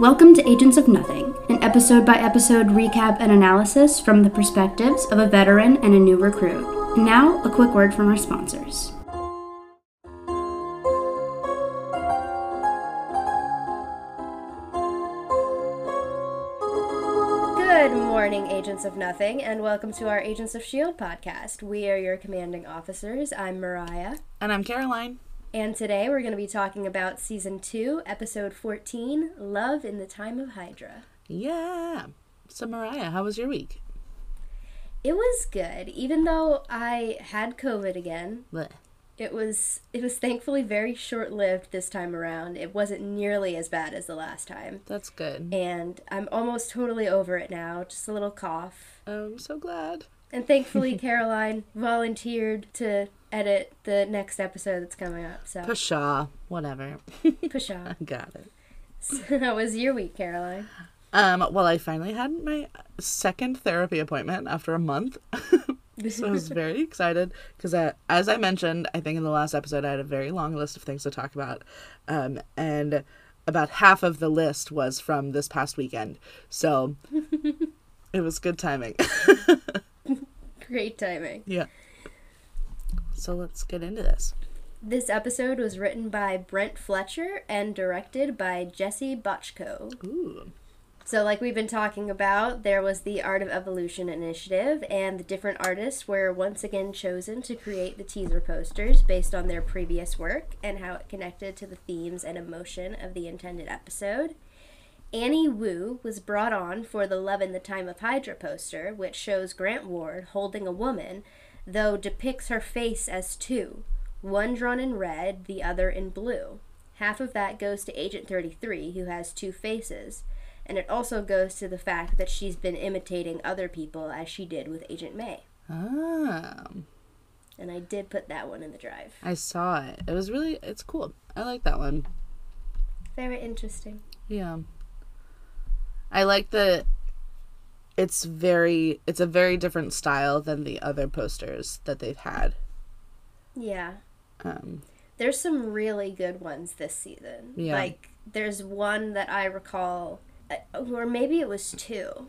Welcome to Agents of Nothing, an episode by episode recap and analysis from the perspectives of a veteran and a new recruit. And now, a quick word from our sponsors. Good morning, Agents of Nothing, and welcome to our Agents of S.H.I.E.L.D. podcast. We are your commanding officers. I'm Mariah, And I'm Caroline. And today we're going to be talking about Season 2, Episode 14 Love in the Time of Hydra. Yeah. So, Mariah, how was your week? It was good, even though I had COVID again. Blech. It was it was thankfully very short-lived this time around. It wasn't nearly as bad as the last time. That's good. And I'm almost totally over it now. Just a little cough. Oh I'm so glad. And thankfully, Caroline volunteered to edit the next episode that's coming up. So, Pshaw. Whatever. push on. Got it. So, how was your week, Caroline? Um, well, I finally had my second therapy appointment after a month. so I was very excited because, as I mentioned, I think in the last episode, I had a very long list of things to talk about. Um, and about half of the list was from this past weekend. So it was good timing. Great timing. yeah. So let's get into this. This episode was written by Brent Fletcher and directed by Jesse Bochco. Ooh. So, like we've been talking about, there was the Art of Evolution initiative, and the different artists were once again chosen to create the teaser posters based on their previous work and how it connected to the themes and emotion of the intended episode. Annie Wu was brought on for the Love in the Time of Hydra poster, which shows Grant Ward holding a woman, though depicts her face as two one drawn in red, the other in blue. Half of that goes to Agent 33, who has two faces, and it also goes to the fact that she's been imitating other people as she did with Agent May. Ah. And I did put that one in the drive. I saw it. It was really it's cool. I like that one. Very interesting. Yeah. I like the it's very it's a very different style than the other posters that they've had. Yeah. Um There's some really good ones this season. Yeah. Like, there's one that I recall, uh, or maybe it was two.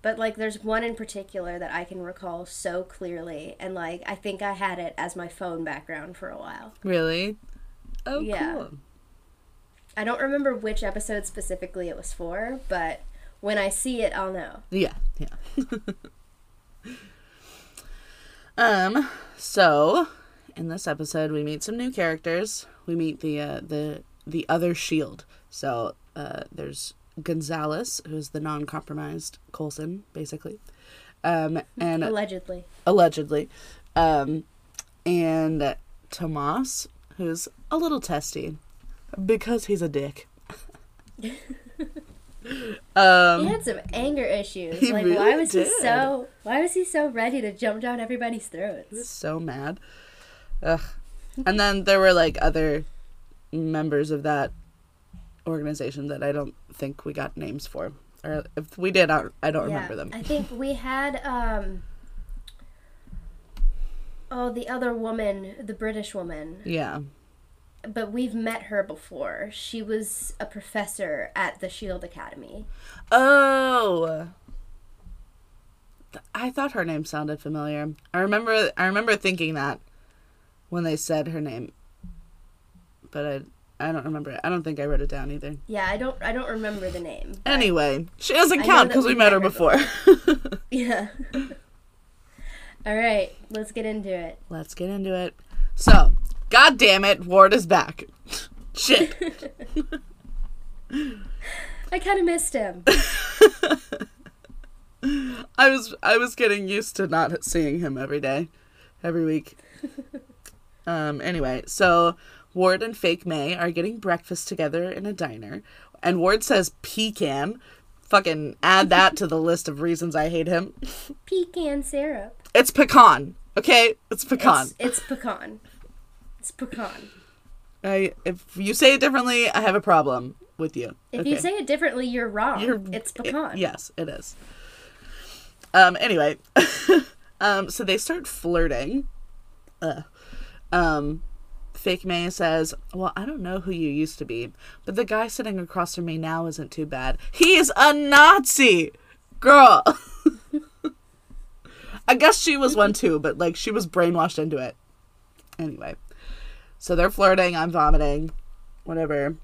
But, like, there's one in particular that I can recall so clearly. And, like, I think I had it as my phone background for a while. really? Oh Yeah. cool. I don't remember which episode specifically it was for, but when I see it, I'll know. Yeah, yeah. um so in this episode we meet some new characters. We meet the uh, the the other shield. So uh there's Gonzalez, who's the non-compromised Coulson, basically. Um and Allegedly. allegedly. Um, and Tomas, who's a little testy because he's a dick. um, He had some anger issues. Like, really why was did. he so? Why was he so ready to jump down everybody's he was throats? so mad. Ugh. And then there were like other members of that organization that I don't think we got names for. Or if we did, I don't, I don't remember them. I think we had um Oh, the other woman, the British woman. Yeah. But we've met her before. She was a professor at the Shield Academy. Oh. I thought her name sounded familiar. I remember I remember thinking that when they said her name. But I I don't remember it. I don't think I wrote it down either. Yeah, I don't I don't remember the name. Anyway, she doesn't count because we we met her met before. Yeah. All right, let's get into it. Let's get into it. So, god damn it, Ward is back. Shit. I kind of missed him. I was I was getting used to not seeing him every day, every week. um. Anyway, so Ward and Fake May are getting breakfast together in a diner, and Ward says pecan. Fucking add that to the list of reasons I hate him. Pecan syrup. It's pecan. Okay, it's pecan. It's, it's pecan. It's pecan. I if you say it differently, I have a problem with you. If okay. you say it differently, you're wrong. You're- it's it- pecan. yes, it is. Um. Anyway, um. So they start flirting. Uh, um, Fake May says, Well, I don't know who you used to be, but the guy sitting across from me now isn't too bad. He's a Nazi! Girl! I guess she was one too, but like she was brainwashed into it. Anyway. So they're flirting, I'm vomiting, whatever.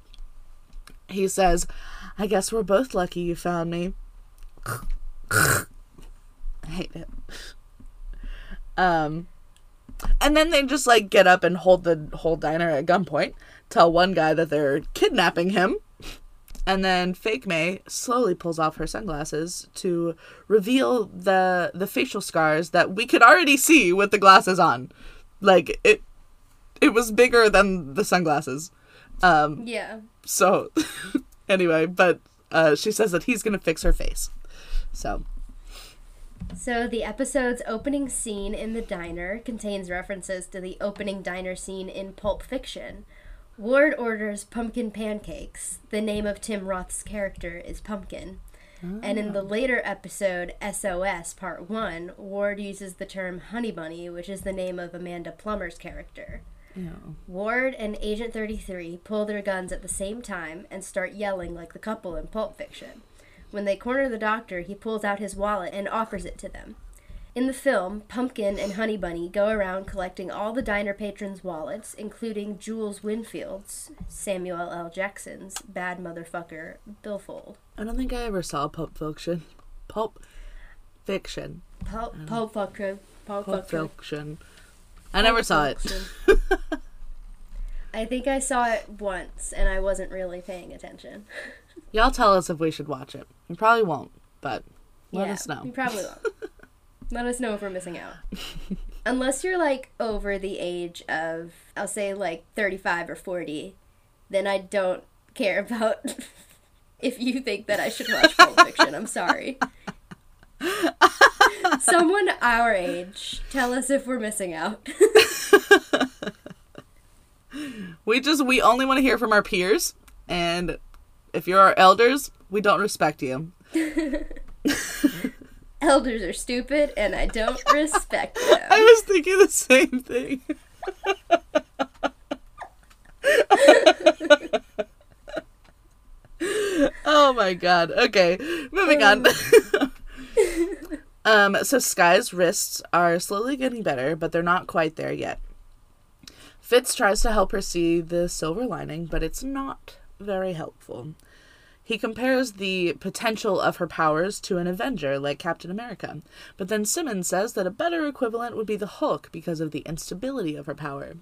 He says, I guess we're both lucky you found me. I hate it. Um and then they just like get up and hold the whole diner at gunpoint, tell one guy that they're kidnapping him. And then Fake May slowly pulls off her sunglasses to reveal the the facial scars that we could already see with the glasses on. Like it it was bigger than the sunglasses. Um Yeah. so anyway, but uh she says that he's going to fix her face. So, So the episode's opening scene in the diner contains references to the opening diner scene in Pulp Fiction. Ward orders pumpkin pancakes. The name of Tim Roth's character is Pumpkin. And in the later episode, SOS Part 1, Ward uses the term Honey Bunny, which is the name of Amanda Plummer's character. You Ward and Agent 33 pull their guns at the same time and start yelling like the couple in Pulp Fiction. When they corner the doctor, he pulls out his wallet and offers it to them. In the film, Pumpkin and Honey Bunny go around collecting all the diner patrons' wallets, including Jules Winfield's, Samuel L. Jackson's, bad motherfucker, billfold. I don't think I ever saw Pulp Fiction. Pulp Fiction. Pulp, pulp fucker, pulp Pulp. Fiction. I never saw it. I think I saw it once and I wasn't really paying attention. Y'all tell us if we should watch it. We probably won't, but let Yeah, us know. You probably won't. Let us know if we're missing out. Unless you're like over the age of, I'll say like 35 or 40, then I don't care about if you think that I should watch Pulp Fiction. I'm sorry. Someone our age, tell us if we're missing out. We just we only want to hear from our peers, and if you're our elders, we don't respect you. Elders are stupid and I don't respect them. I was thinking the same thing. oh my god. Okay, moving on. Oh. Um, so Skye's wrists are slowly getting better, but they're not quite there yet. Fitz tries to help her see the silver lining, but it's not very helpful. He compares the potential of her powers to an Avenger like Captain America, but then Simmons says that a better equivalent would be the Hulk because of the instability of her power.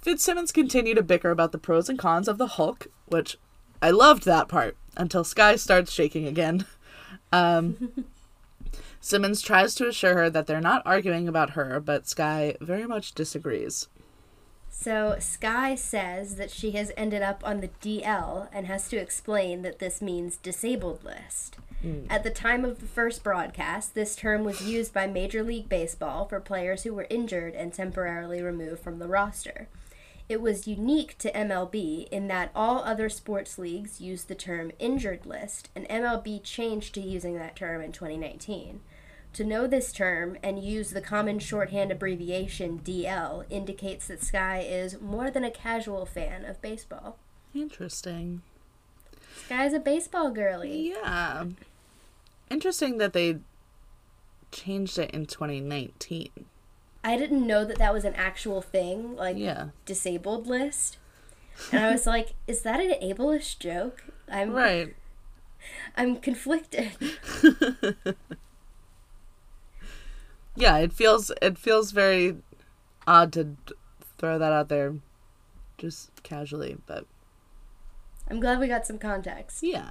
Fitzsimmons continue to bicker about the pros and cons of the Hulk, which I loved that part until Skye starts shaking again. Um, Simmons tries to assure her that they're not arguing about her, but Skye very much disagrees. So Skye says that she has ended up on the DL and has to explain that this means disabled list. Hmm. At the time of the first broadcast, this term was used by Major League Baseball for players who were injured and temporarily removed from the roster. It was unique to MLB in that all other sports leagues used the term injured list, and MLB changed to using that term in 2019. To know this term and use the common shorthand abbreviation DL indicates that Skye is more than a casual fan of baseball. Interesting. Skye's a baseball girly. Yeah. Interesting that they changed it in 2019. I didn't know that that was an actual thing, like Yeah. disabled list. And I was like, is that an ableist joke? I'm Right. I'm conflicted. Yeah, it feels it feels very odd to throw that out there just casually, but I'm glad we got some context. yeah.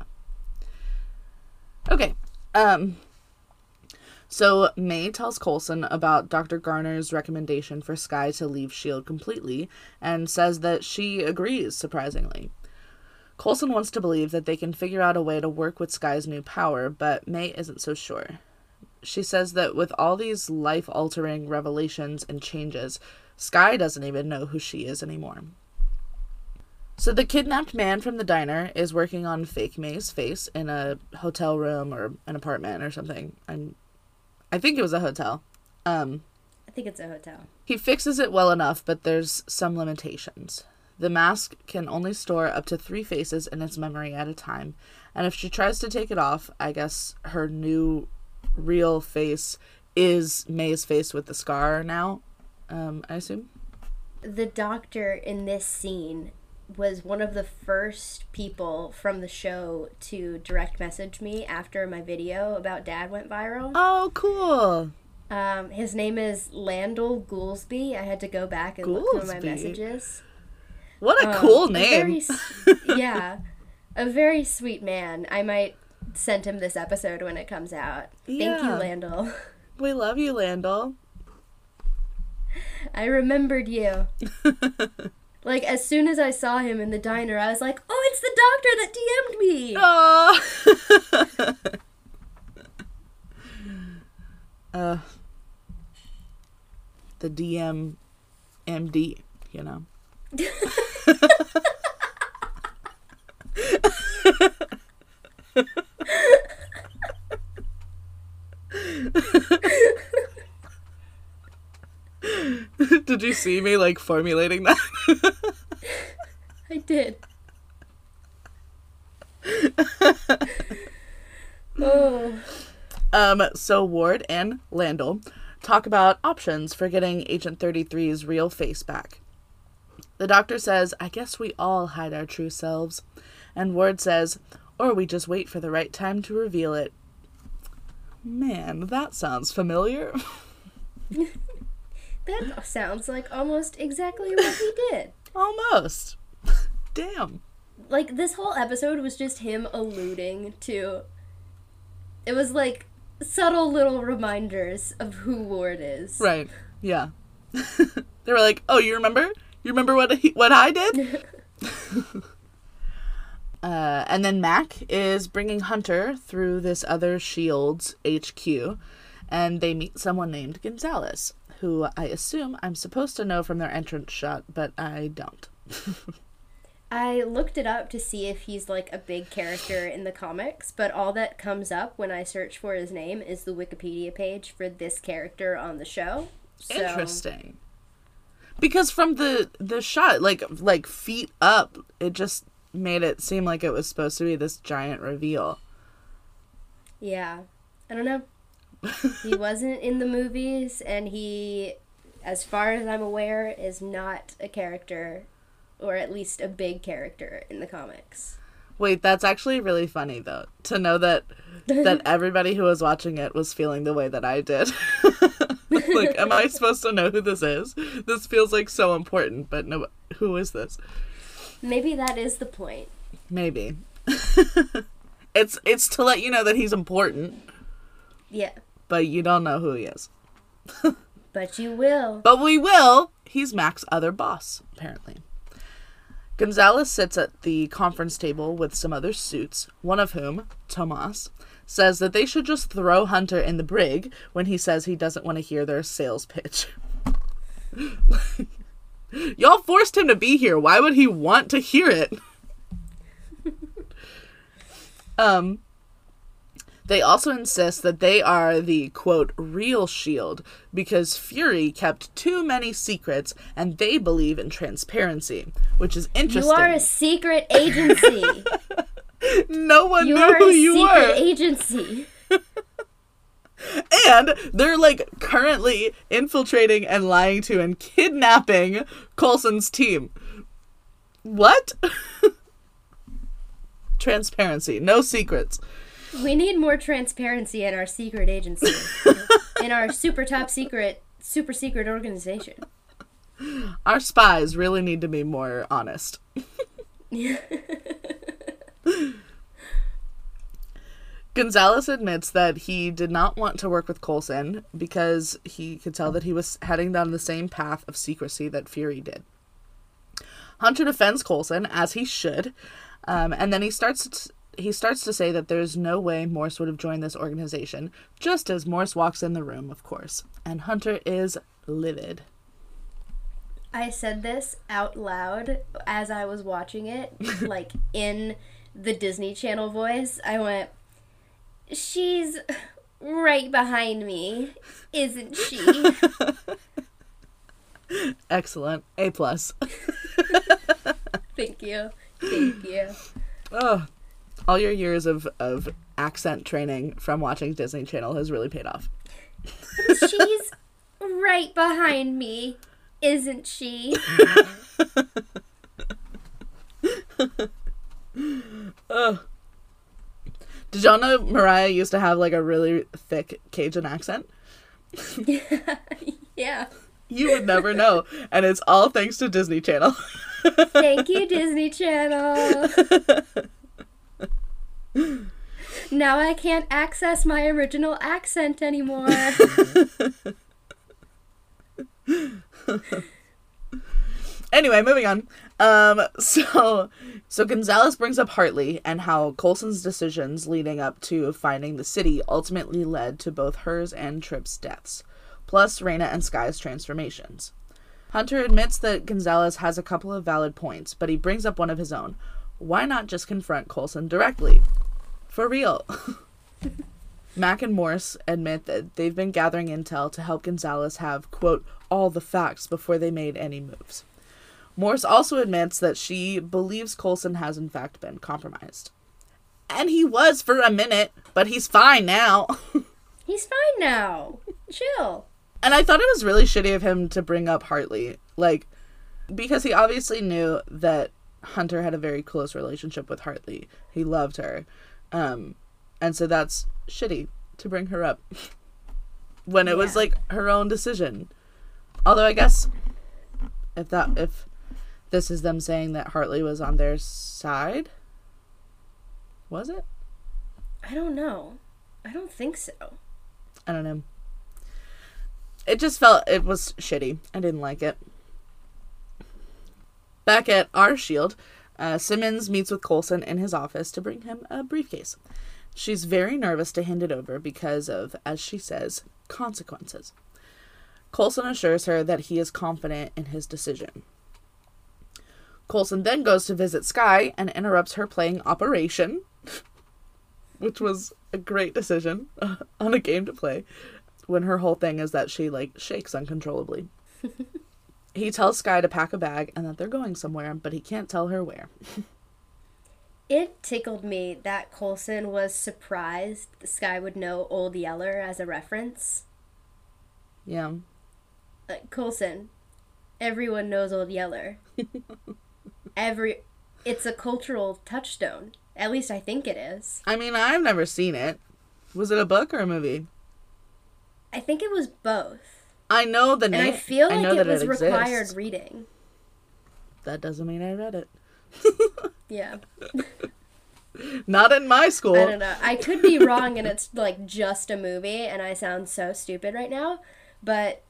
Okay. Um so May tells Coulson about Dr. Garner's recommendation for Skye to leave Shield completely and says that she agrees surprisingly. Coulson wants to believe that they can figure out a way to work with Skye's new power, but May isn't so sure. She says that with all these life altering revelations and changes, Skye doesn't even know who she is anymore. So the kidnapped man from the diner is working on fake May's face in a hotel room or an apartment or something. I'm I think it was a hotel. Um I think it's a hotel. He fixes it well enough, but there's some limitations. The mask can only store up to three faces in its memory at a time, and if she tries to take it off, I guess her new real face is May's face with the scar now, um, I assume. The doctor in this scene was one of the first people from the show to direct message me after my video about dad went viral. Oh, cool. Um, his name is Landel Goolsby. I had to go back and look through my messages. What a Um, cool name. very yeah, a very sweet man. I might send him this episode when it comes out. Thank you, Yeah. Landell. We love you, Landell. I remembered you. like as soon as I saw him in the diner, I was like, "Oh, it's the doctor that DM'd me." Aw. uh, the DM MD, you know. Did you see me like formulating that? I did. oh, Um, so Ward and Landell talk about options for getting Agent 33's real face back. The doctor says, I guess we all hide our true selves. And Ward says, or we just wait for the right time to reveal it. Man, that sounds familiar. that sounds like almost exactly what he did. Almost. Damn. Like this whole episode was just him alluding to. It was like subtle little reminders of who Ward is. Right. Yeah. they were like, "Oh, you remember? You remember what he, what I did?" Uh, and then Mac is bringing Hunter through this other Shield's HQ, and they meet someone named Gonzalez, who I assume I'm supposed to know from their entrance shot, but I don't. I looked it up to see if he's like a big character in the comics, but all that comes up when I search for his name is the Wikipedia page for this character on the show. So, Interesting. Because from the the shot, like like feet up, it just made it seem like it was supposed to be this giant reveal. Yeah. I don't know. he wasn't in the movies, and he, as far as I'm aware, is not a character, or at least a big character in the comics. Wait, that's actually really funny though to know that that everybody who was watching it was feeling the way that I did. like, am I supposed to know who this is? This feels like so important, but no, who is this? Maybe that is the point. Maybe. it's it's to let you know that he's important, Yeah. but you don't know who he is. But you will. But we will. He's Mac's other boss, apparently. Gonzalez sits at the conference table with some other suits, one of whom, Tomas, says that they should just throw Hunter in the brig when he says he doesn't want to hear their sales pitch. Y'all forced him to be here. Why would he want to hear it? um they also insist that they are the quote real shield because Fury kept too many secrets and they believe in transparency, which is interesting. You are a secret agency. no one You knew are who a you secret were. agency. And they're like currently infiltrating and lying to and kidnapping Coulson's team. What? transparency, no secrets. We need more transparency in our secret agency. in our super top secret, super secret organization. Our spies really need to be more honest. Gonzalez admits that he did not want to work with Coulson because he could tell that he was heading down the same path of secrecy that Fury did. Hunter defends Coulson as he should, um, and then he starts to, he starts to say that there's no way Morse would have joined this organization. Just as Morse walks in the room, of course, and Hunter is livid. I said this out loud as I was watching it, like in the Disney Channel voice. I went, She's right behind me, isn't she? Excellent. A plus. Thank you. Thank you. Oh, all your years of, of accent training from watching Disney Channel has really paid off. She's right behind me, isn't she? Did y'all know Mariah used to have like a really thick Cajun accent? yeah. You would never know. And it's all thanks to Disney Channel. Thank you, Disney Channel. now I can't access my original accent anymore. anyway, moving on. Um, so so Gonzalez brings up Hartley and how Coulson's decisions leading up to finding the city ultimately led to both hers and Tripp's deaths, plus Raina and Skye's transformations. Hunter admits that Gonzalez has a couple of valid points, but he brings up one of his own. Why not just confront Coulson directly? For real. Mac and Morse admit that they've been gathering intel to help Gonzalez have, quote, all the facts before they made any moves. Morse also admits that she believes Coulson has in fact been compromised. And he was for a minute, but he's fine now. He's fine now. Chill. and I thought it was really shitty of him to bring up Hartley. Like, because he obviously knew that Hunter had a very close relationship with Hartley. He loved her. Um, and so that's shitty to bring her up when it was like her own decision. Although I guess if that if this is them saying that Hartley was on their side, was it? I don't know. I don't think so. I don't know. It just felt it was shitty. I didn't like it. Back at our shield, uh, Simmons meets with Coulson in his office to bring him a briefcase. She's very nervous to hand it over because of, as she says, consequences. Coulson assures her that he is confident in his decision. Coulson then goes to visit Skye and interrupts her playing Operation, which was a great decision on a game to play when her whole thing is that she like shakes uncontrollably. he tells Skye to pack a bag and that they're going somewhere, but he can't tell her where. It tickled me that Coulson was surprised Skye would know Old Yeller as a reference. Yeah. Like, Coulson, everyone knows Old Yeller. Every. It's a cultural touchstone. At least I think it is. I mean, I've never seen it. Was it a book or a movie? I think it was both. I know the name. And. I feel like know it was required exists. reading. That doesn't mean I read it. Yeah. Not in my school. I don't know. I could be wrong and it's like just a movie and I sound so stupid right now, but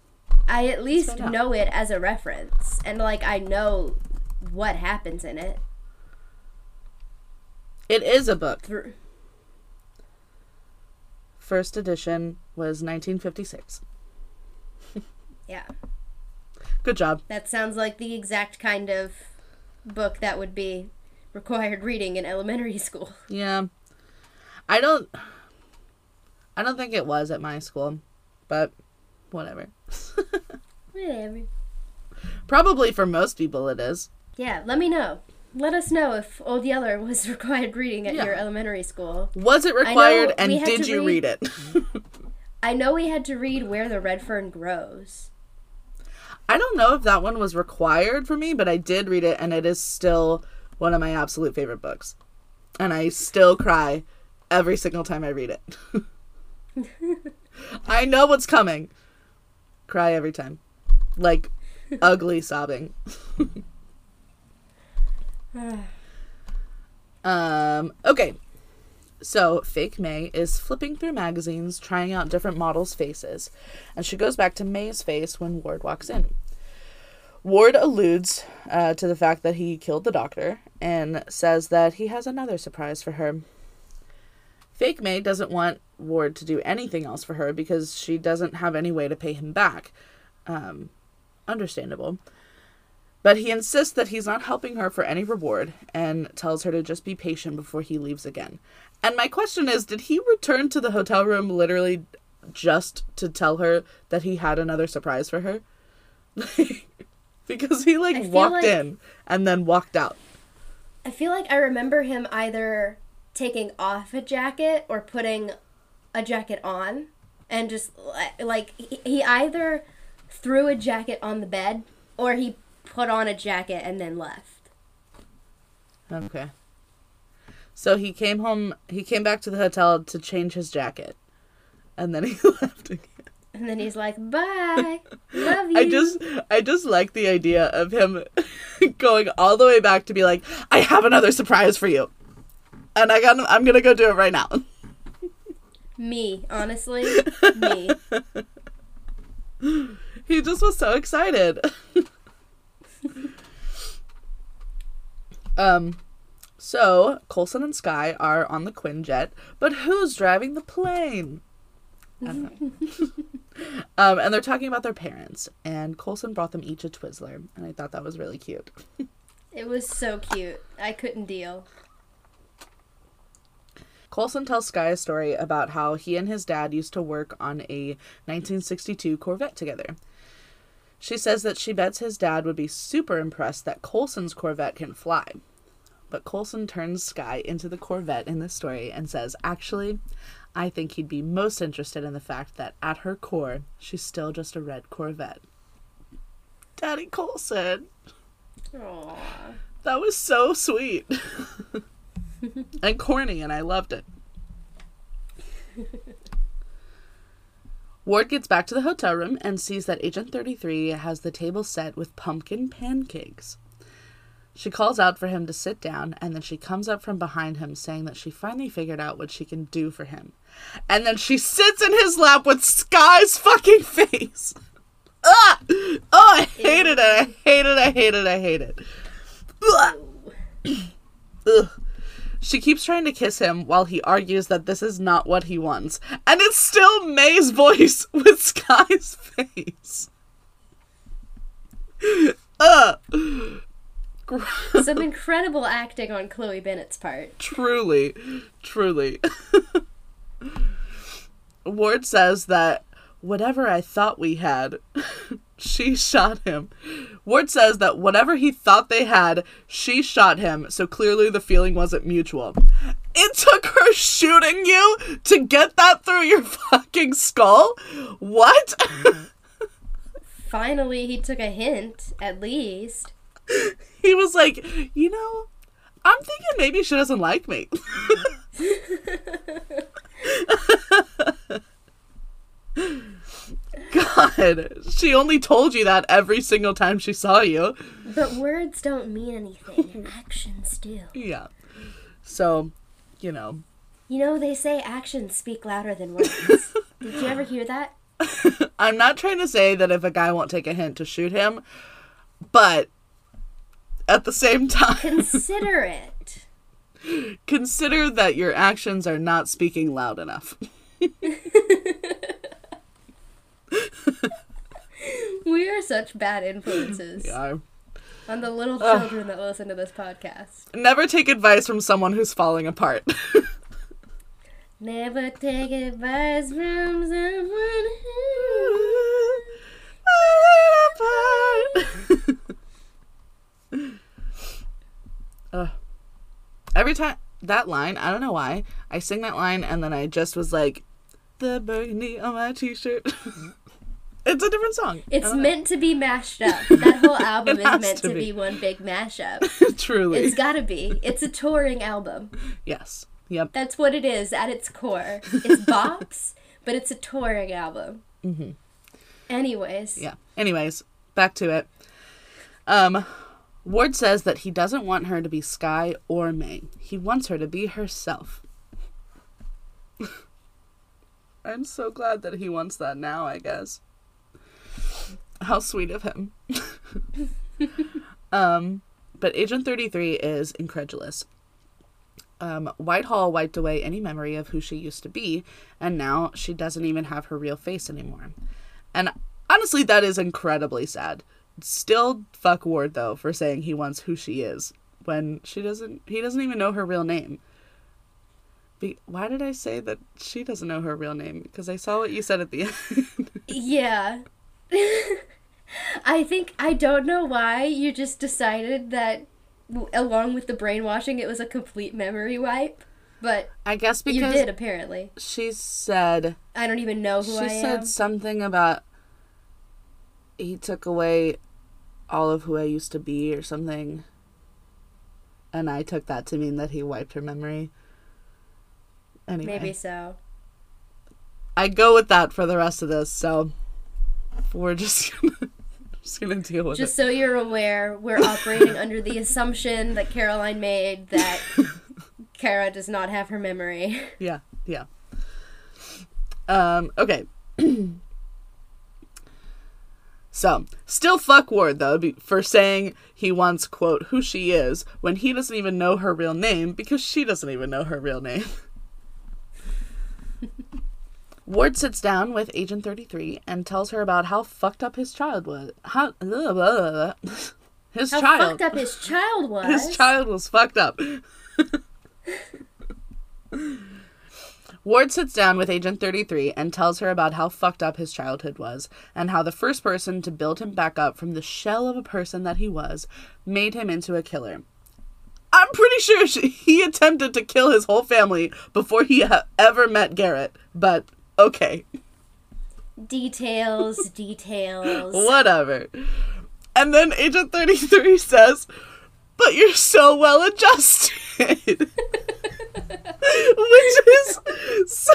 I at least know it as a reference and like I know what happens in it. It is a book. First edition was 1956. yeah. Good job. That sounds like the exact kind of book that would be required reading in elementary school. Yeah. I don't I don't think it was at my school, but whatever. Whatever. Probably for most people it is. Yeah, let me know. Let us know if Old Yeller was required reading at Yeah. your elementary school. Was it required and did you read- read it? I know we had to read Where the Red Fern Grows. I don't know if that one was required for me, but I did read it and it is still one of my absolute favorite books. And I still cry every single time I read it. I know what's coming. Cry every time. Like ugly sobbing. Um okay. So, fake May is flipping through magazines, trying out different models' faces, and she goes back to May's face when Ward walks in. Ward alludes uh, to the fact that he killed the doctor and says that he has another surprise for her. Fake May doesn't want Ward to do anything else for her because she doesn't have any way to pay him back. Um, understandable. But he insists that he's not helping her for any reward and tells her to just be patient before he leaves again. And my question is did he return to the hotel room literally just to tell her that he had another surprise for her? because he like walked like- in and then walked out. I feel like I remember him either taking off a jacket or putting a jacket on and just li- like he either threw a jacket on the bed or he put on a jacket and then left. Okay. So he came home, he came back to the hotel to change his jacket. And then he left again. And then he's like, "Bye. Love you." I just I just like the idea of him going all the way back to be like, I have another surprise for you. And I got I'm gonna go do it right now. me, honestly, me. he just was so excited. um so Coulson and Skye are on the Quinjet, but who's driving the plane? I don't know. um, and they're talking about their parents, and Coulson brought them each a Twizzler, and I thought that was really cute. It was so cute. I couldn't deal. Coulson tells Skye a story about how he and his dad used to work on a 1962 Corvette together. She says that she bets his dad would be super impressed that Coulson's Corvette can fly. But Coulson turns Skye into the Corvette in this story and says, Actually, I think he'd be most interested in the fact that at her core, she's still just a red Corvette. Daddy Coulson. Aww. That was so sweet. and corny, and I loved it. Ward gets back to the hotel room and sees that Agent 33 has the table set with pumpkin pancakes. She calls out for him to sit down, and then she comes up from behind him saying that she finally figured out what she can do for him. And then she sits in his lap with Skye's fucking face. Ah! Oh, I hated it. I hate it. I hate it. I hate it. Ugh. Ugh. She keeps trying to kiss him while he argues that this is not what he wants. And it's still May's voice with Skye's face. Ugh. Some incredible acting on Chloe Bennet's part. Truly, truly. Ward says that whatever I thought we had, she shot him. Ward says that whatever he thought they had, she shot him, so clearly the feeling wasn't mutual. It took her shooting you to get that through your fucking skull? What? Finally, he took a hint, at least. he was like, you know, I'm thinking maybe she doesn't like me. God, she only told you that every single time she saw you. But words don't mean anything, actions do. Yeah. So, you know, You know, they say actions speak louder than words. Did you ever hear that? I'm not trying to say that if a guy won't take a hint to shoot him, but at the same time, Consider it. consider that your actions are not speaking loud enough. We are such bad influences Yeah. on the little children that listen to this podcast. Never take advice from someone who's falling apart. Never take advice from someone Ugh. Every time that line, I don't know why, I sing that line and then I just was like, the burgundy on my t-shirt. It's a different song. It's don't know. meant to be mashed up. That whole album is meant to to be. be one big mashup. truly. It's gotta be. It's a touring album. yes. Yep. That's what it is at its core. It's bops, but it's a touring album. Mm-hmm. Anyways, Yeah. Anyways, back to it. Um, Ward says that he doesn't want her to be Skye or May. He wants her to be herself. I'm so glad that he wants that now, I guess. How sweet of him. um, but Agent 33 is incredulous. Um, Whitehall wiped away any memory of who she used to be, and now she doesn't even have her real face anymore. And honestly, that is incredibly sad still fuck Ward though for saying he wants who she is when she doesn't. He doesn't even know her real name. Be, why did I say that she doesn't know her real name? Because I saw what you said at the end. Yeah. I think I don't know why you just decided that along with the brainwashing it was a complete memory wipe, but I guess because you did apparently. she said I don't even know who I she I said am. something about he took away all of who I used to be or something. And I took that to mean that he wiped her memory. Anyway, Maybe so. I go with that for the rest of this, so we're just gonna, just gonna deal with Just it. Just so you're aware, we're operating under the assumption that Caroline made that Kara does not have her memory. Yeah, yeah. Um, okay. so, still fuck Ward though for saying he wants quote who she is when he doesn't even know her real name because she doesn't even know her real name. Ward sits down with Agent 33 and tells her about how fucked up his child was. How his How child fucked up his child was. his child was fucked up. Ward sits down with Agent 33 and tells her about how fucked up his childhood was, and how the first person to build him back up from the shell of a person that he was made him into a killer. I'm pretty sure she, he attempted to kill his whole family before he ha- ever met Garrett, but okay. Details, details. Whatever. And then Agent 33 says, But you're so well adjusted. Which is so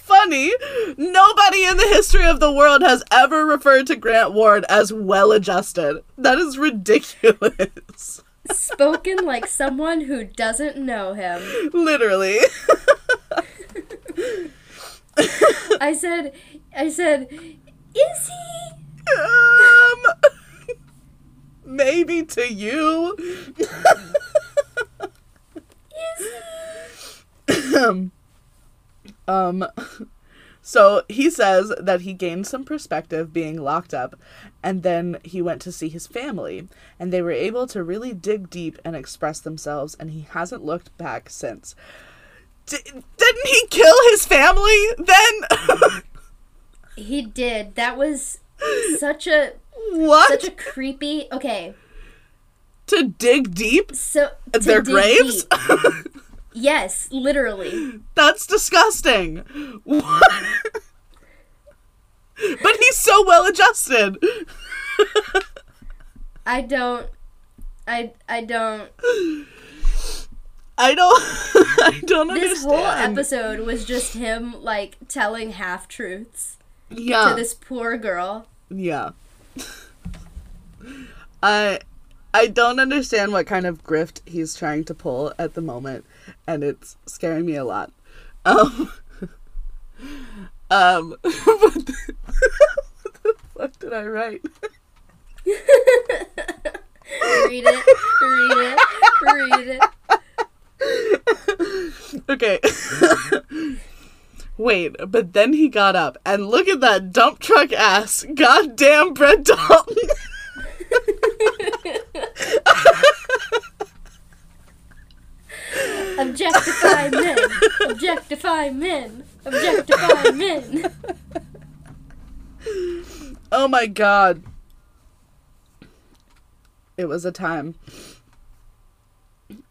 funny. Nobody in the history of the world has ever referred to Grant Ward as well adjusted. That is ridiculous. Spoken like someone who doesn't know him. Literally. I said, I said, is he? Um, maybe to you. is um, um, so he says that he gained some perspective being locked up, and then he went to see his family, and they were able to really dig deep and express themselves, and he hasn't looked back since. D- didn't he kill his family then? He did. That was such a what? such a creepy. Okay, to dig deep so to their graves? Yes, literally. That's disgusting. What? but he's so well adjusted. I don't. I I don't. I don't. I don't This understand. whole episode was just him like telling half truths yeah, to this poor girl. yeah. I, I don't understand what kind of grift he's trying to pull at the moment, and it's scaring me a lot. Um, um, what the, what the fuck did I write? Read it. Read it. Read it. Okay. Wait, but then he got up and look at that dump truck ass. Goddamn Brett Dalton. Objectify men. Objectify men. Objectify men. oh my god. It was a time.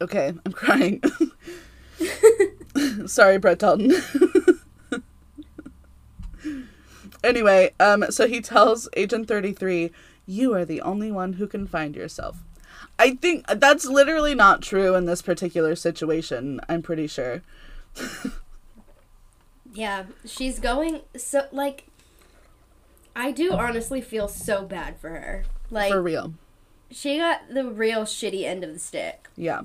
Okay, I'm crying. Sorry, Brett Dalton. anyway, um, so he tells Agent 33, You are the only one who can find yourself. I think that's literally not true in this particular situation, I'm pretty sure. Yeah, she's going so like I do honestly feel so bad for her. Like For real. She got the real shitty end of the stick. Yeah.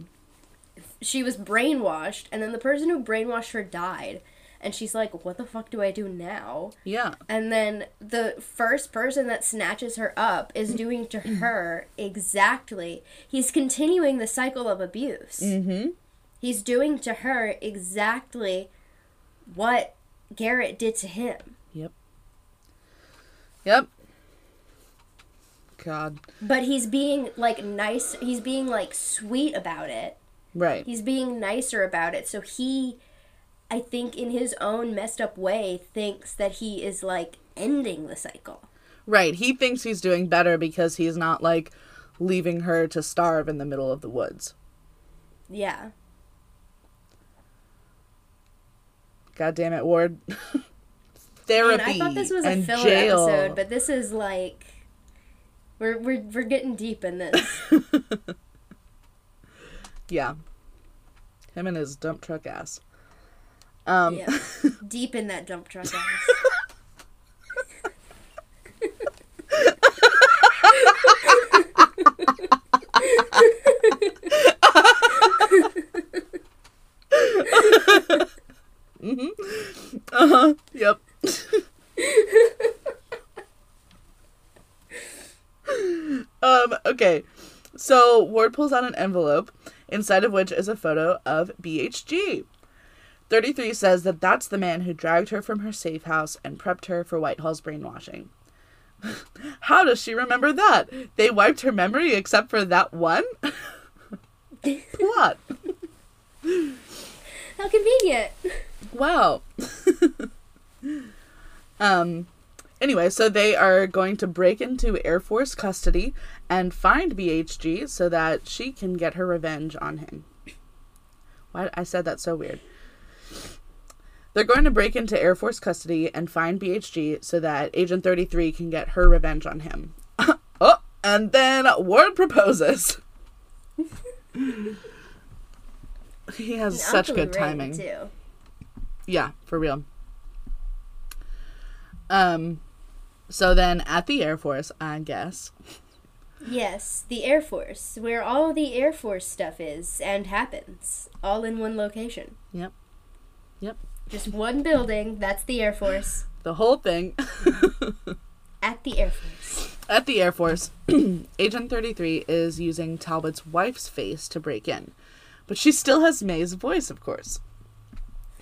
She was brainwashed and then the person who brainwashed her died. And she's like, "What the fuck do I do now?" Yeah. And then the first person that snatches her up is doing to her exactly. He's continuing the cycle of abuse. Mm-hmm. He's doing to her exactly what Garrett did to him. Yep. Yep. God. But he's being like nice. He's being like sweet about it. Right. He's being nicer about it. So he, I think, in his own messed up way, thinks that he is like ending the cycle. Right. He thinks he's doing better because he's not like leaving her to starve in the middle of the woods. Yeah. God damn it, Ward. Therapy. Man, I thought this was a filler jail. episode, but this is like we're we're we're getting deep in this. Yeah. Him and his dump truck ass. Um yeah. Deep in that dump truck ass. So Ward pulls out an envelope, inside of which is a photo of BHG. 33 says that that's the man who dragged her from her safe house and prepped her for Whitehall's brainwashing. How does she remember that? They wiped her memory except for that one? what? How convenient. Wow. um anyway, so they are going to break into Air Force custody and find BHG so that she can get her revenge on him. Why I said that so weird. They're going to break into Air Force custody and find BHG so that Agent 33 can get her revenge on him. oh, and then Ward proposes. he has such Uncle good Ray, timing. too. Yeah, for real. Um so then at the Air Force, I guess. Yes, the Air Force, where all the Air Force stuff is and happens, all in one location. Yep. Yep. Just one building, that's the Air Force. The whole thing At the Air Force. at the Air Force, Agent 33 is using Talbot's wife's face to break in. But she still has May's voice, of course.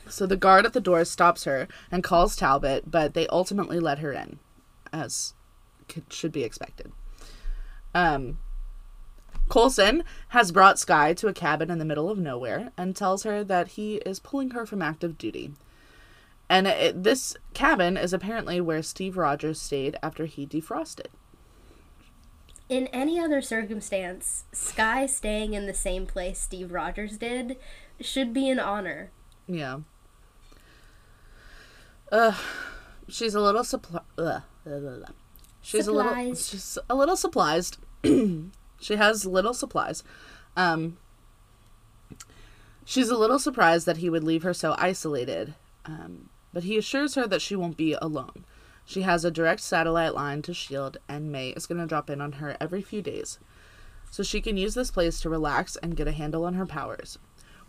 So the guard at the door stops her and calls Talbot, but they ultimately let her in, as should be expected. Um, Coulson has brought Skye to a cabin in the middle of nowhere and tells her that he is pulling her from active duty. And it, this cabin is apparently where Steve Rogers stayed after he defrosted. In any other circumstance, Skye staying in the same place Steve Rogers did should be an honor. Yeah. Uh, she's a little supply. Ugh, blah, blah, blah. She's a little. She's a little supplies. she has little supplies. Um. She's a little surprised that he would leave her so isolated, um, but he assures her that she won't be alone. She has a direct satellite line to Shield, and May is going to drop in on her every few days, so she can use this place to relax and get a handle on her powers,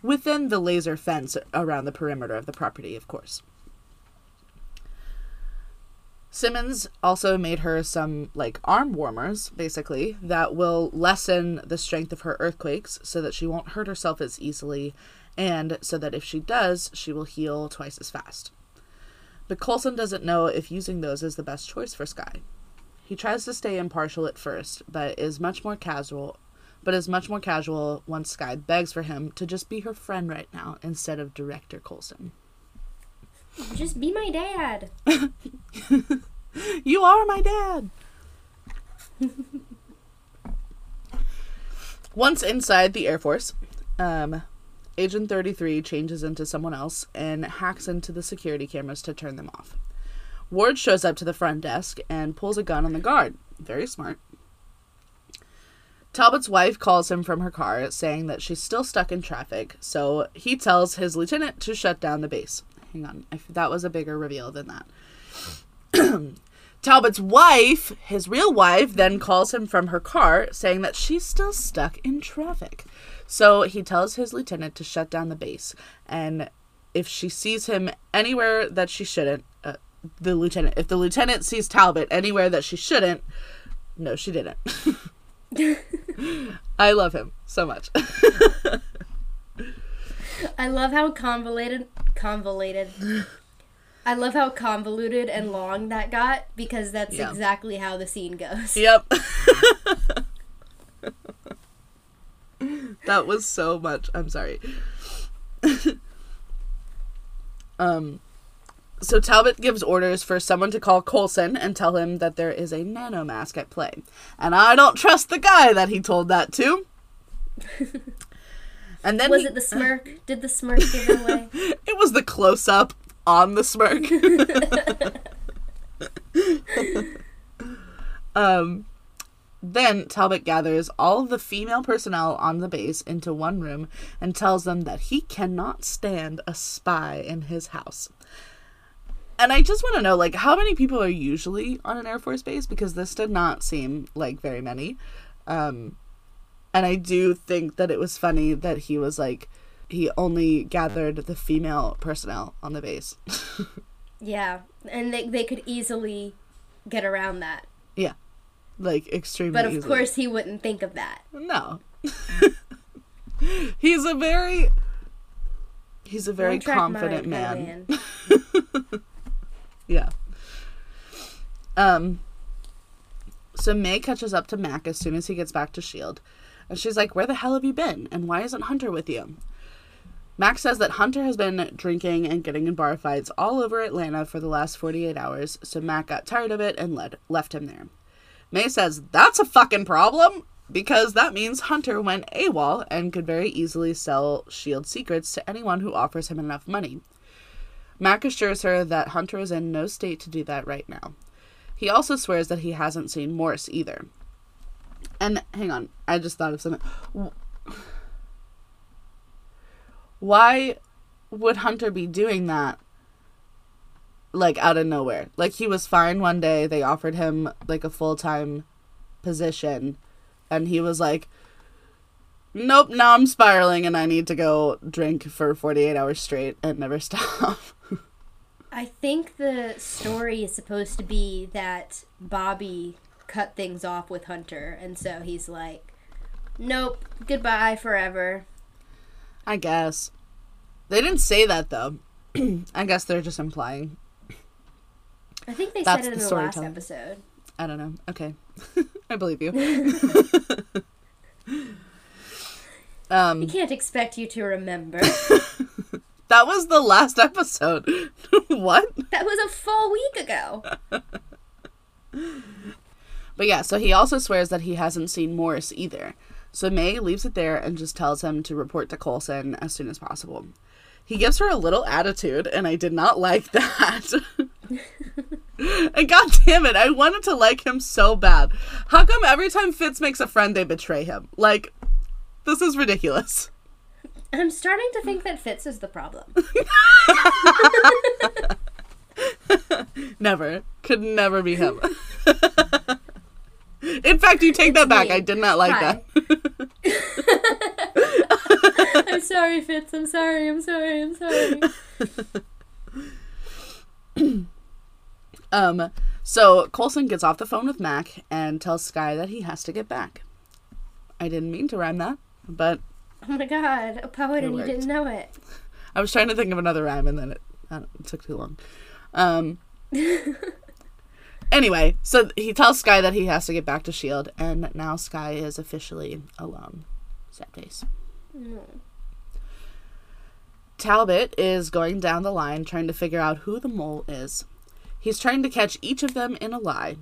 within the laser fence around the perimeter of the property, of course. Simmons also made her some like arm warmers, basically, that will lessen the strength of her earthquakes so that she won't hurt herself as easily, and so that if she does, she will heal twice as fast. But Coulson doesn't know if using those is the best choice for Skye. He tries to stay impartial at first, but is much more casual but is much more casual once Skye begs for him to just be her friend right now instead of Director Coulson. Just be my dad. You are my dad. Once inside the Air Force, um, Agent 33 changes into someone else and hacks into the security cameras to turn them off. Ward shows up to the front desk and pulls a gun on the guard. Very smart. Talbot's wife calls him from her car, saying that she's still stuck in traffic, so he tells his lieutenant to shut down the base. Hang on, I that was a bigger reveal than that. Talbot's wife, his real wife, then calls him from her car, saying that she's still stuck in traffic. So he tells his lieutenant to shut down the base, and if she sees him anywhere that she shouldn't, uh, the lieutenant, if the lieutenant sees Talbot anywhere that she shouldn't, no, she didn't. I love him so much. I love how convoluted, convoluted, I love how convoluted and long that got because that's Yeah. exactly how the scene goes. Yep. that was so much. I'm sorry. um so Talbot gives orders for someone to call Coulson and tell him that there is a nanomask at play. And I don't trust the guy that he told that to. And then Was he- it the smirk? Did the smirk give it away? It was the close up on the smirk. um, then Talbot gathers all of the female personnel on the base into one room and tells them that he cannot stand a spy in his house. And I just want to know, like, how many people are usually on an Air Force base? Because this did not seem like very many. Um, and I do think that it was funny that he was like, he only gathered the female personnel on the base. yeah, and they they could easily get around that, yeah, like extremely. but of easily. course he wouldn't think of that. no. he's a very, he's a very confident man. man. Yeah. Um. So May catches up to Mac as soon as he gets back to Shield, and she's like, "Where the hell have you been? And why isn't Hunter with you?" Max says that Hunter has been drinking and getting in bar fights all over Atlanta for the last 48 hours, so Mac got tired of it and led, left him there. May says, That's a fucking problem! Because that means Hunter went AWOL and could very easily sell S.H.I.E.L.D. secrets to anyone who offers him enough money. Mac assures her that Hunter is in no state to do that right now. He also swears that he hasn't seen Morse either. And hang on, I just thought of something. Why would Hunter be doing that? Like out of nowhere. Like he was fine one day, they offered him like a full time position, and he was like, Nope, now I'm spiraling and I need to go drink for 48 hours straight and never stop. I think the story is supposed to be that Bobbi cut things off with Hunter, and so he's like, "Nope, goodbye forever." I guess. They didn't say that though. I guess they're just implying. I think they That's said it in the the last episode. I don't know. Okay. I believe you. um We can't expect you to remember. that was the last episode. what? that was a full week ago. But yeah, so he also swears that he hasn't seen Morse either. So May leaves it there and just tells him to report to Coulson as soon as possible. He gives her a little attitude, and I did not like that. and god damn it, I wanted to like him so bad. How come every time Fitz makes a friend, they betray him? Like, this is ridiculous. I'm starting to think that Fitz is the problem. Never. Could never be him. In fact, you take that back. me. I did not like Hi. that. I'm sorry, Fitz. I'm sorry. I'm sorry. I'm sorry. Um, so Coulson gets off the phone with Mac and tells Skye that he has to get back. I didn't mean to rhyme that, but Oh my god, a poet and you didn't know it. I was trying to think of another rhyme and then it, it took too long. Um, anyway, so he tells Skye that he has to get back to Shield, and now Skye is officially alone. Sad days. Talbot is going down the line trying to figure out who the mole is. He's trying to catch each of them in a lie.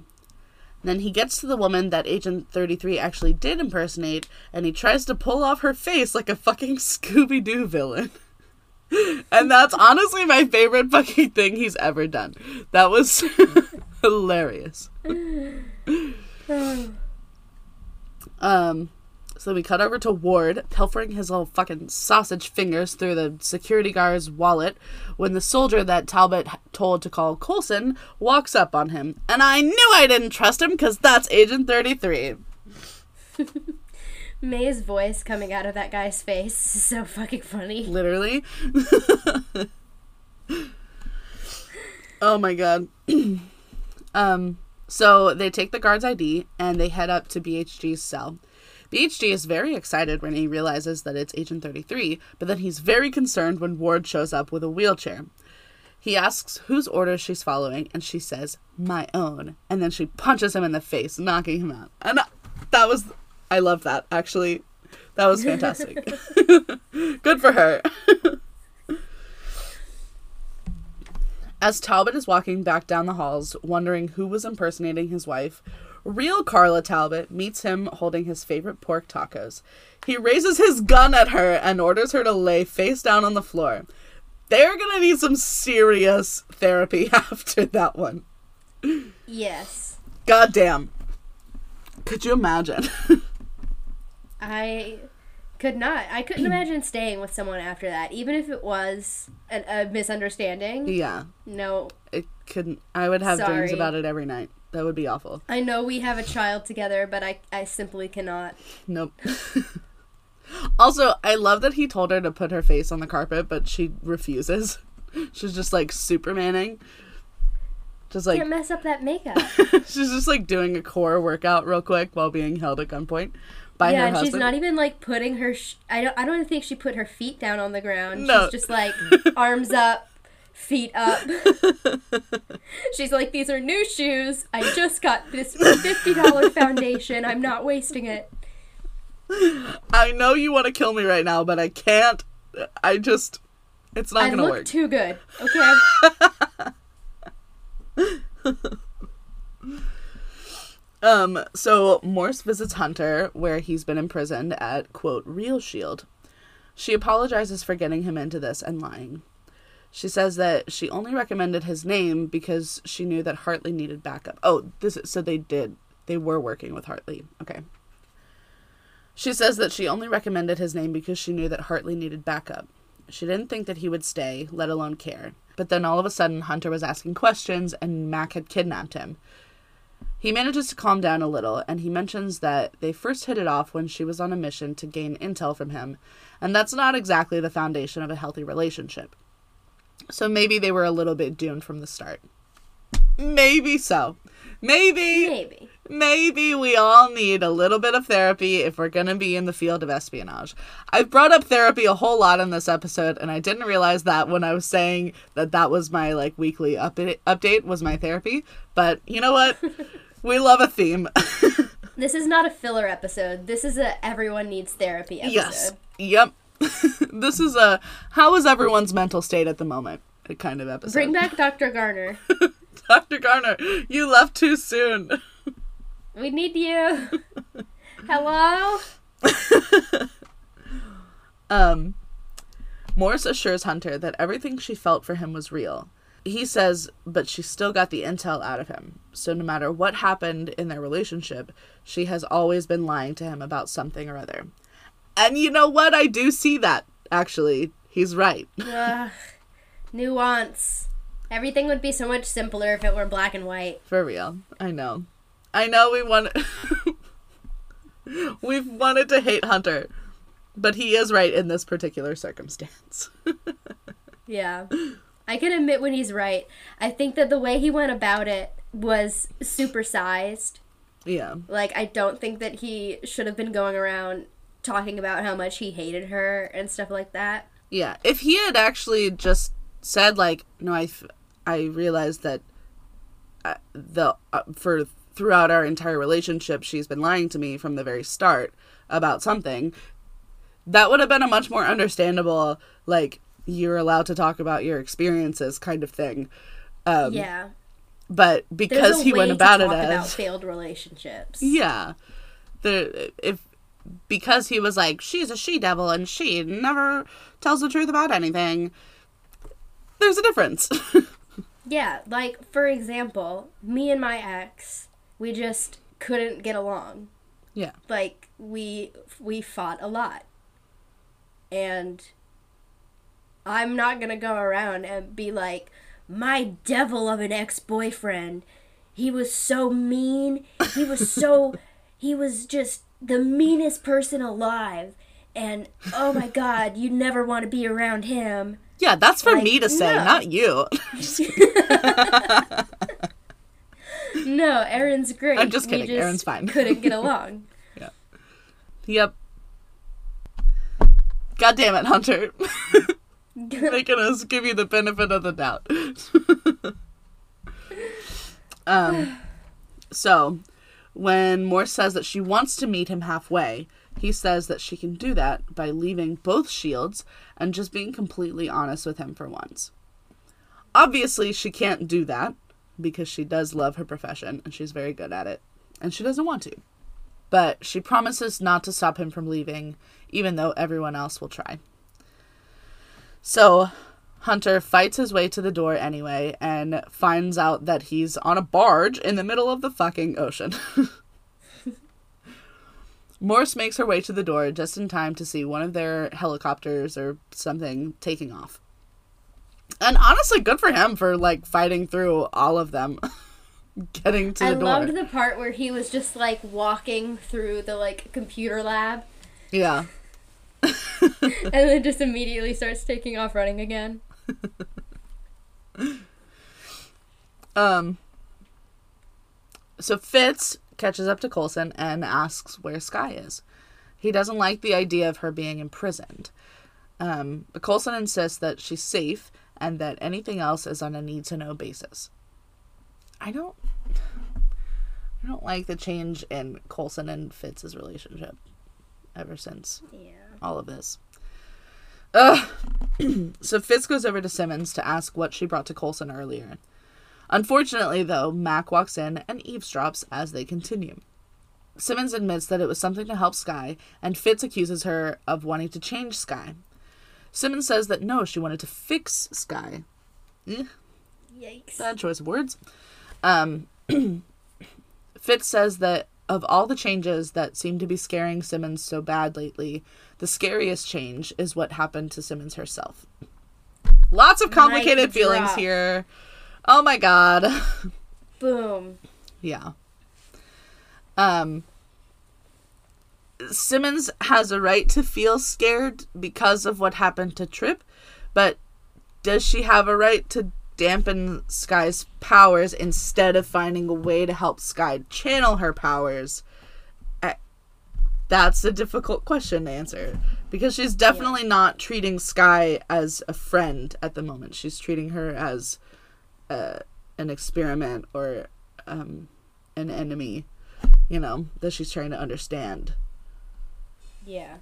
Then he gets to the woman that Agent 33 actually did impersonate, and he tries to pull off her face like a fucking Scooby Doo villain. and that's honestly my favorite fucking thing he's ever done. That was hilarious. Um, so we cut over to Ward, pilfering his little fucking sausage fingers through the security guard's wallet when the soldier that Talbot told to call Coulson walks up on him. And I knew I didn't trust him because that's Agent 33. May's voice coming out of that guy's face is so fucking funny. Literally. oh my god. um, so they take the guard's ID and they head up to BHG's cell. BHG is very excited when he realizes that it's Agent 33, but then he's very concerned when Ward shows up with a wheelchair. He asks whose orders she's following, and she says, my own. And then she punches him in the face, knocking him out. And that was, I love that, actually. That was fantastic. Good for her. As Talbot is walking back down the halls, wondering who was impersonating his wife, real Carla Talbot meets him holding his favorite pork tacos. He raises his gun at her and orders her to lay face down on the floor. They're gonna need some serious therapy after that one. Yes. God damn. Could you imagine? I could not. I couldn't imagine staying with someone after that, even if it was an, a misunderstanding. yeah. No, It couldn't I would have dreams about it every night. That would be awful. I know we have a child together, but I, I simply cannot. Nope. also, I love that he told her to put her face on the carpet, but she refuses. She's just like supermaning. Just like Can't mess up that makeup. she's just like doing a core workout real quick while being held at gunpoint by yeah, her and husband. she's not even like putting her. Sh- I don't. I don't even think she put her feet down on the ground. No. She's just like arms up, feet up. she's like, these are new shoes. I just got this fifty dollar foundation. I'm not wasting it. I know you want to kill me right now, but I can't. I just it's not I gonna look work. too good. Okay. Um, so Morse visits Hunter where he's been imprisoned at quote Real Shield. She apologizes for getting him into this and lying. She says that she only recommended his name because she knew that Hartley needed backup. Oh, this is, so they did. They were working with Hartley. Okay. She says that she only recommended his name because she knew that Hartley needed backup. She didn't think that he would stay, let alone care. But then all of a sudden, Hunter was asking questions and Mac had kidnapped him. He manages to calm down a little, and he mentions that they first hit it off when she was on a mission to gain intel from him, and that's not exactly the foundation of a healthy relationship. So maybe they were a little bit doomed from the start. Maybe so. Maybe, Maybe. maybe we all need a little bit of therapy if we're going to be in the field of espionage. I've brought up therapy a whole lot in this episode, and I didn't realize that when I was saying that that was my like weekly update, update was my therapy. But you know what? we love a theme. This is not a filler episode. This is a everyone needs therapy episode. yes. Yep. this is a how is everyone's mental state at the moment kind of episode. Bring back Dr. Garner. Dr. Garner, you left too soon. We need you. Hello? Um, Morse assures Hunter that everything she felt for him was real. He says, but she still got the intel out of him. So no matter what happened in their relationship, she has always been lying to him about something or other. And you know what? I do see that, actually. He's right. Ugh. Nuance. Everything would be so much simpler if it were black and white. For real. I know. I know we want We've wanted to hate Hunter, but he is right in this particular circumstance. Yeah. I can admit when he's right. I think that the way he went about it was supersized. yeah. Like, I don't think that he should have been going around talking about how much he hated her and stuff like that. Yeah, if he had actually just said like, "No, I, f- I realized that uh, the uh, for throughout our entire relationship, she's been lying to me from the very start about something," that would have been a much more understandable like you're allowed to talk about your experiences kind of thing. Um, yeah. But because he went about it as about failed relationships. yeah, the if because he was like she's a she devil and she never tells the truth about anything. There's a difference. Yeah, like for example, me and my ex, we just couldn't get along. yeah. Like we we fought a lot. And I'm not to go around and be like my devil of an ex-boyfriend. He was so mean. He was so he was just the meanest person alive. And oh my god, you never want to be around him. Yeah, that's for Like, me to say, no. not you. No, Aaron's great. I'm just kidding. Aaron's fine. couldn't get along. yeah. yep. God damn it, Hunter. Making us give you the benefit of the doubt. um, so when Morse says that she wants to meet him halfway, he says that she can do that by leaving both shields and just being completely honest with him for once. Obviously, she can't do that because she does love her profession and she's very good at it, and she doesn't want to. But she promises not to stop him from leaving, even though everyone else will try. So, Hunter fights his way to the door anyway and finds out that he's on a barge in the middle of the fucking ocean. Morse makes her way to the door just in time to see one of their helicopters or something taking off. And honestly, good for him for like fighting through all of them. Getting to the I door. loved the part where he was just like walking through the like computer lab yeah. and then just immediately starts taking off running again. Um so Fitz catches up to Coulson and asks where Skye is. He doesn't like the idea of her being imprisoned. Um, but Coulson insists that she's safe and that anything else is on a need to know basis. I don't I don't like the change in Coulson and Fitz's relationship ever since Yeah. All of this. Ugh. so Fitz goes over to Simmons to ask what she brought to Coulson earlier. Unfortunately, though, Mac walks in and eavesdrops as they continue. Simmons admits that it was something to help Skye, and Fitz accuses her of wanting to change Skye. Simmons says that no, she wanted to fix Skye. Eh, Yikes. bad choice of words. Um, Fitz says that of all the changes that seem to be scaring Simmons so bad lately, the scariest change is what happened to Simmons herself. Lots of complicated feelings drop. here. Oh my god. Boom. yeah. Um Simmons has a right to feel scared because of what happened to Trip, but does she have a right to dampen Skye's powers instead of finding a way to help Skye channel her powers? That's a difficult question to answer because she's definitely not treating Skye as a friend at the moment. She's treating her as uh, an experiment or um, an enemy, you know, that she's trying to understand. Yeah.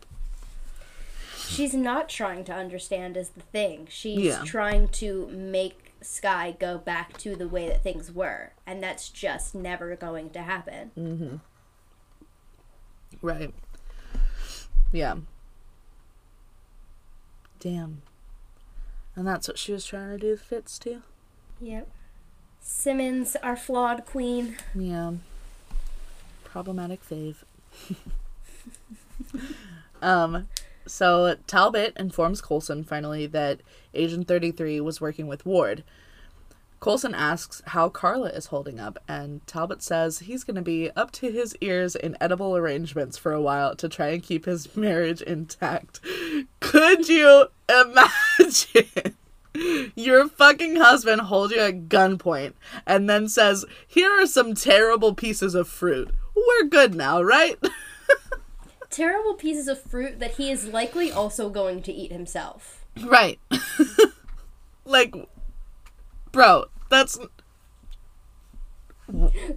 She's not trying to understand is the thing. She's Yeah. trying to make Skye go back to the way that things were, and that's just never going to happen. Right. Yeah. Damn. And that's what she was trying to do with Fitz too? Yep. Simmons, our flawed queen. Yeah. Problematic fave. um so Talbot informs Coulson finally that Agent 33 was working with Ward. Coulson asks how Carla is holding up, and Talbot says he's going to be up to his ears in edible arrangements for a while to try and keep his marriage intact. Could you imagine? Your fucking husband holds you at gunpoint and then says, Here are some terrible pieces of fruit. We're good now, right? Terrible pieces of fruit that he is likely also going to eat himself. right. like, bro, that's.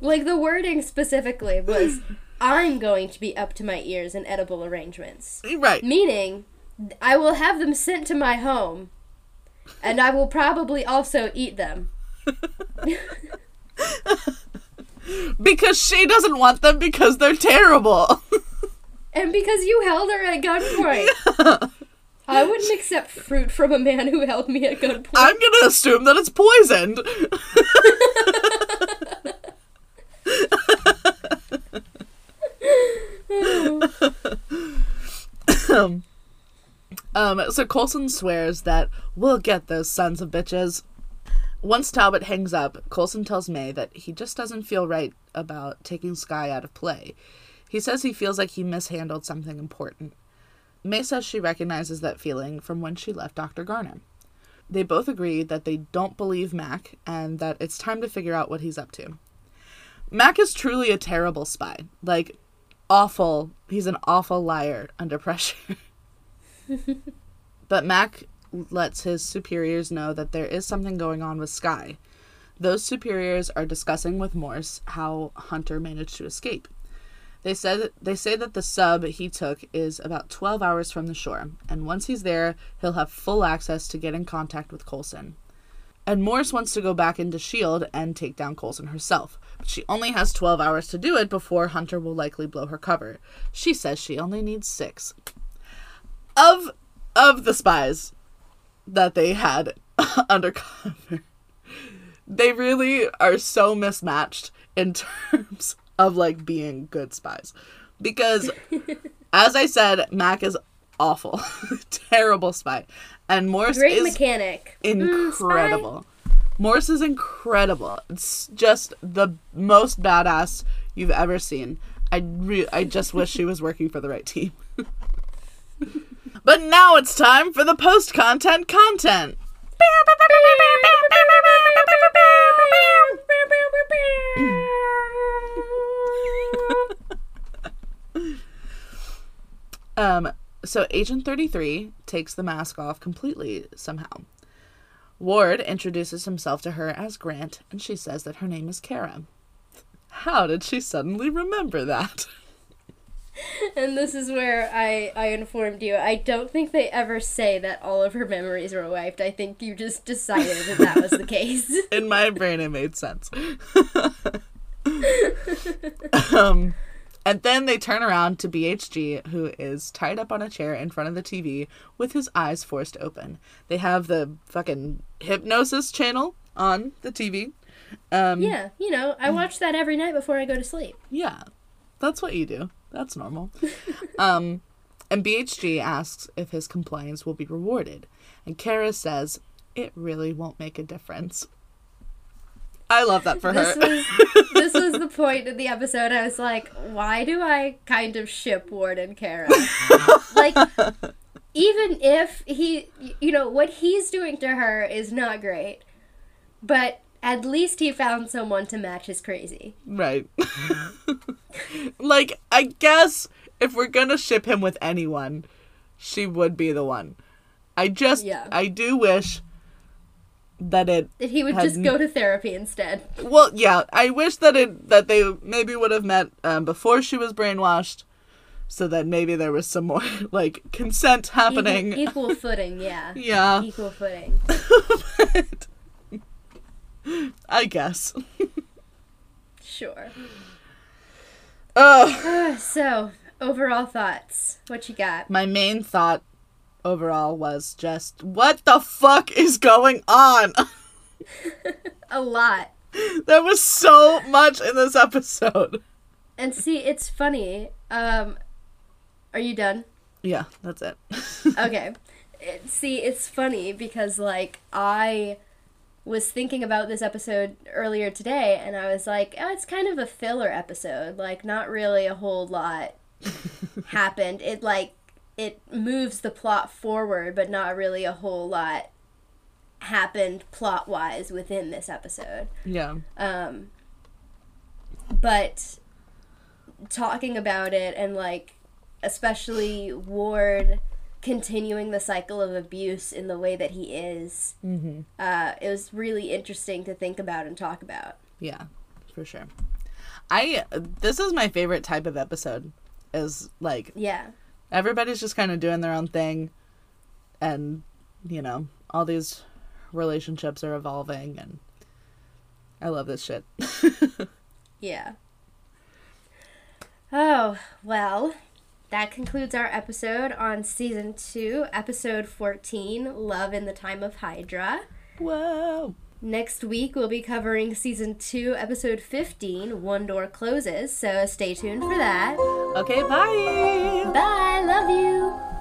Like the wording specifically was, I'm going to be up to my ears in edible arrangements. Right. Meaning, I will have them sent to my home, and I will probably also eat them. Because she doesn't want them because they're terrible. And because you held her at gunpoint. I wouldn't accept fruit from a man who held me at gunpoint. I'm gonna assume that it's poisoned. um, so Coulson swears that we'll get those sons of bitches. Once Talbot hangs up, Coulson tells May that he just doesn't feel right about taking Sky out of play. He says he feels like he mishandled something important. May says she recognizes that feeling from when she left Dr. Garner. They both agree that they don't believe Mac and that it's time to figure out what he's up to. Mac is truly a terrible spy. Like, awful. He's an awful liar under pressure. but Mac lets his superiors know that there is something going on with Skye. Those superiors are discussing with Morse how Hunter managed to escape. They said they say that the sub he took is about 12 hours from the shore, and once he's there, he'll have full access to get in contact with Coulson. And Morse wants to go back into Shield and take down Coulson herself, but she only has 12 hours to do it before Hunter will likely blow her cover. She says she only needs 6. Of of the spies that they had undercover, they really are so mismatched in terms of like being good spies. Because as I said, Mac is awful. Terrible spy. And Morse Great is mechanic. Mm, incredible. Morse is incredible. It's just the most badass you've ever seen. I re- I just wish she was working for the right team. but now it's time for the post content content. Um, so Agent 33 takes the mask off completely somehow. Ward introduces himself to her as Grant, and she says that her name is Kara. How did she suddenly remember that? And this is where I, I informed you. I don't think they ever say that all of her memories were wiped. I think you just decided that that was the case. In my brain, it made sense. um, and then they turn around to BHG, who is tied up on a chair in front of the TV with his eyes forced open. They have the fucking hypnosis channel on the TV. Um, yeah, you know, I watch that every night before I go to sleep. Yeah, that's what you do. That's normal. um, and BHG asks if his compliance will be rewarded, and Kara says it really won't make a difference. I love that for This her. was this was the point of the episode. I was like, why do I kind of ship Ward and Kara? like, even if he, you know, what he's doing to her is not great, but at least he found someone to match his crazy. right. like, I guess if we're gonna ship him with anyone, she would be the one. I just, Yeah. I do wish that it That he would Had just n- go to therapy instead. Well, yeah, I wish that it that they maybe would have met um, before she was brainwashed, so that maybe there was some more like consent happening. Equal, equal footing, yeah. yeah, Equal footing. but I guess. Sure. Oh. So, overall thoughts. What you got? My main thought overall was just, what the fuck is going on? A lot. there was so much in this episode. And see, it's funny. Um, are you done? Yeah, that's it. Okay. It, see, it's funny because like I was thinking about this episode earlier today, and I was like, oh, it's kind of a filler episode. Like, not really a whole lot happened. It like it moves the plot forward, but not really a whole lot happened plot wise within this episode. yeah. Um, but talking about it and like especially Ward continuing the cycle of abuse in the way that he is, Mm-hmm. uh, it was really interesting to think about and talk about. Yeah, for sure. I this is my favorite type of episode. Is like Yeah. everybody's just kind of doing their own thing, and you know all these relationships are evolving, and I love this shit. Yeah. Oh, well, that concludes our episode on season two, episode 14 Love in the Time of Hydra. Whoa! Next week, we'll be covering season two, episode 15 One Door Closes, so stay tuned for that. Okay, bye. Bye, love you.